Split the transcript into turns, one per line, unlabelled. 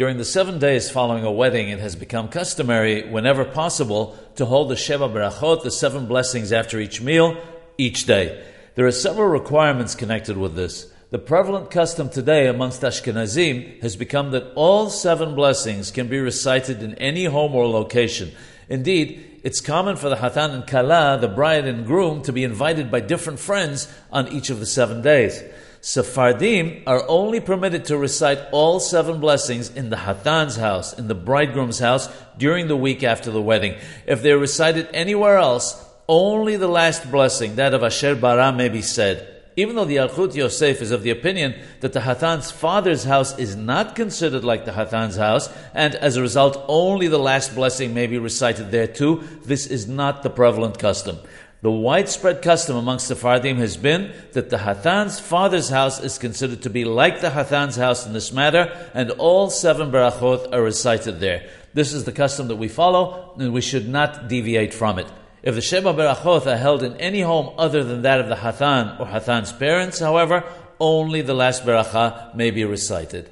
During the seven days following a wedding, it has become customary, whenever possible, to hold the Sheva Berachot, the seven blessings after each meal, each day. There are several requirements connected with this. The prevalent custom today amongst Ashkenazim has become that all seven blessings can be recited in any home or location. Indeed, it's common for the Hatan and Kala, the bride and groom, to be invited by different friends on each of the seven days. Sephardim are only permitted to recite all seven blessings in the Hatan's house, in the bridegroom's house, during the week after the wedding. If they're recited anywhere else, only the last blessing, that of Asher Bara, may be said. Even though the Yalkut Yosef is of the opinion that the Hatan's father's house is not considered like the Hatan's house, and as a result, only the last blessing may be recited there too, this is not the prevalent custom. The widespread custom amongst the Sephardim has been that the Hatan's father's house is considered to be like the Hatan's house in this matter, and all seven barachot are recited there. This is the custom that we follow, and we should not deviate from it. If the Sheva Berachot are held in any home other than that of the Hatan or Hatan's parents, however, only the last beracha may be recited.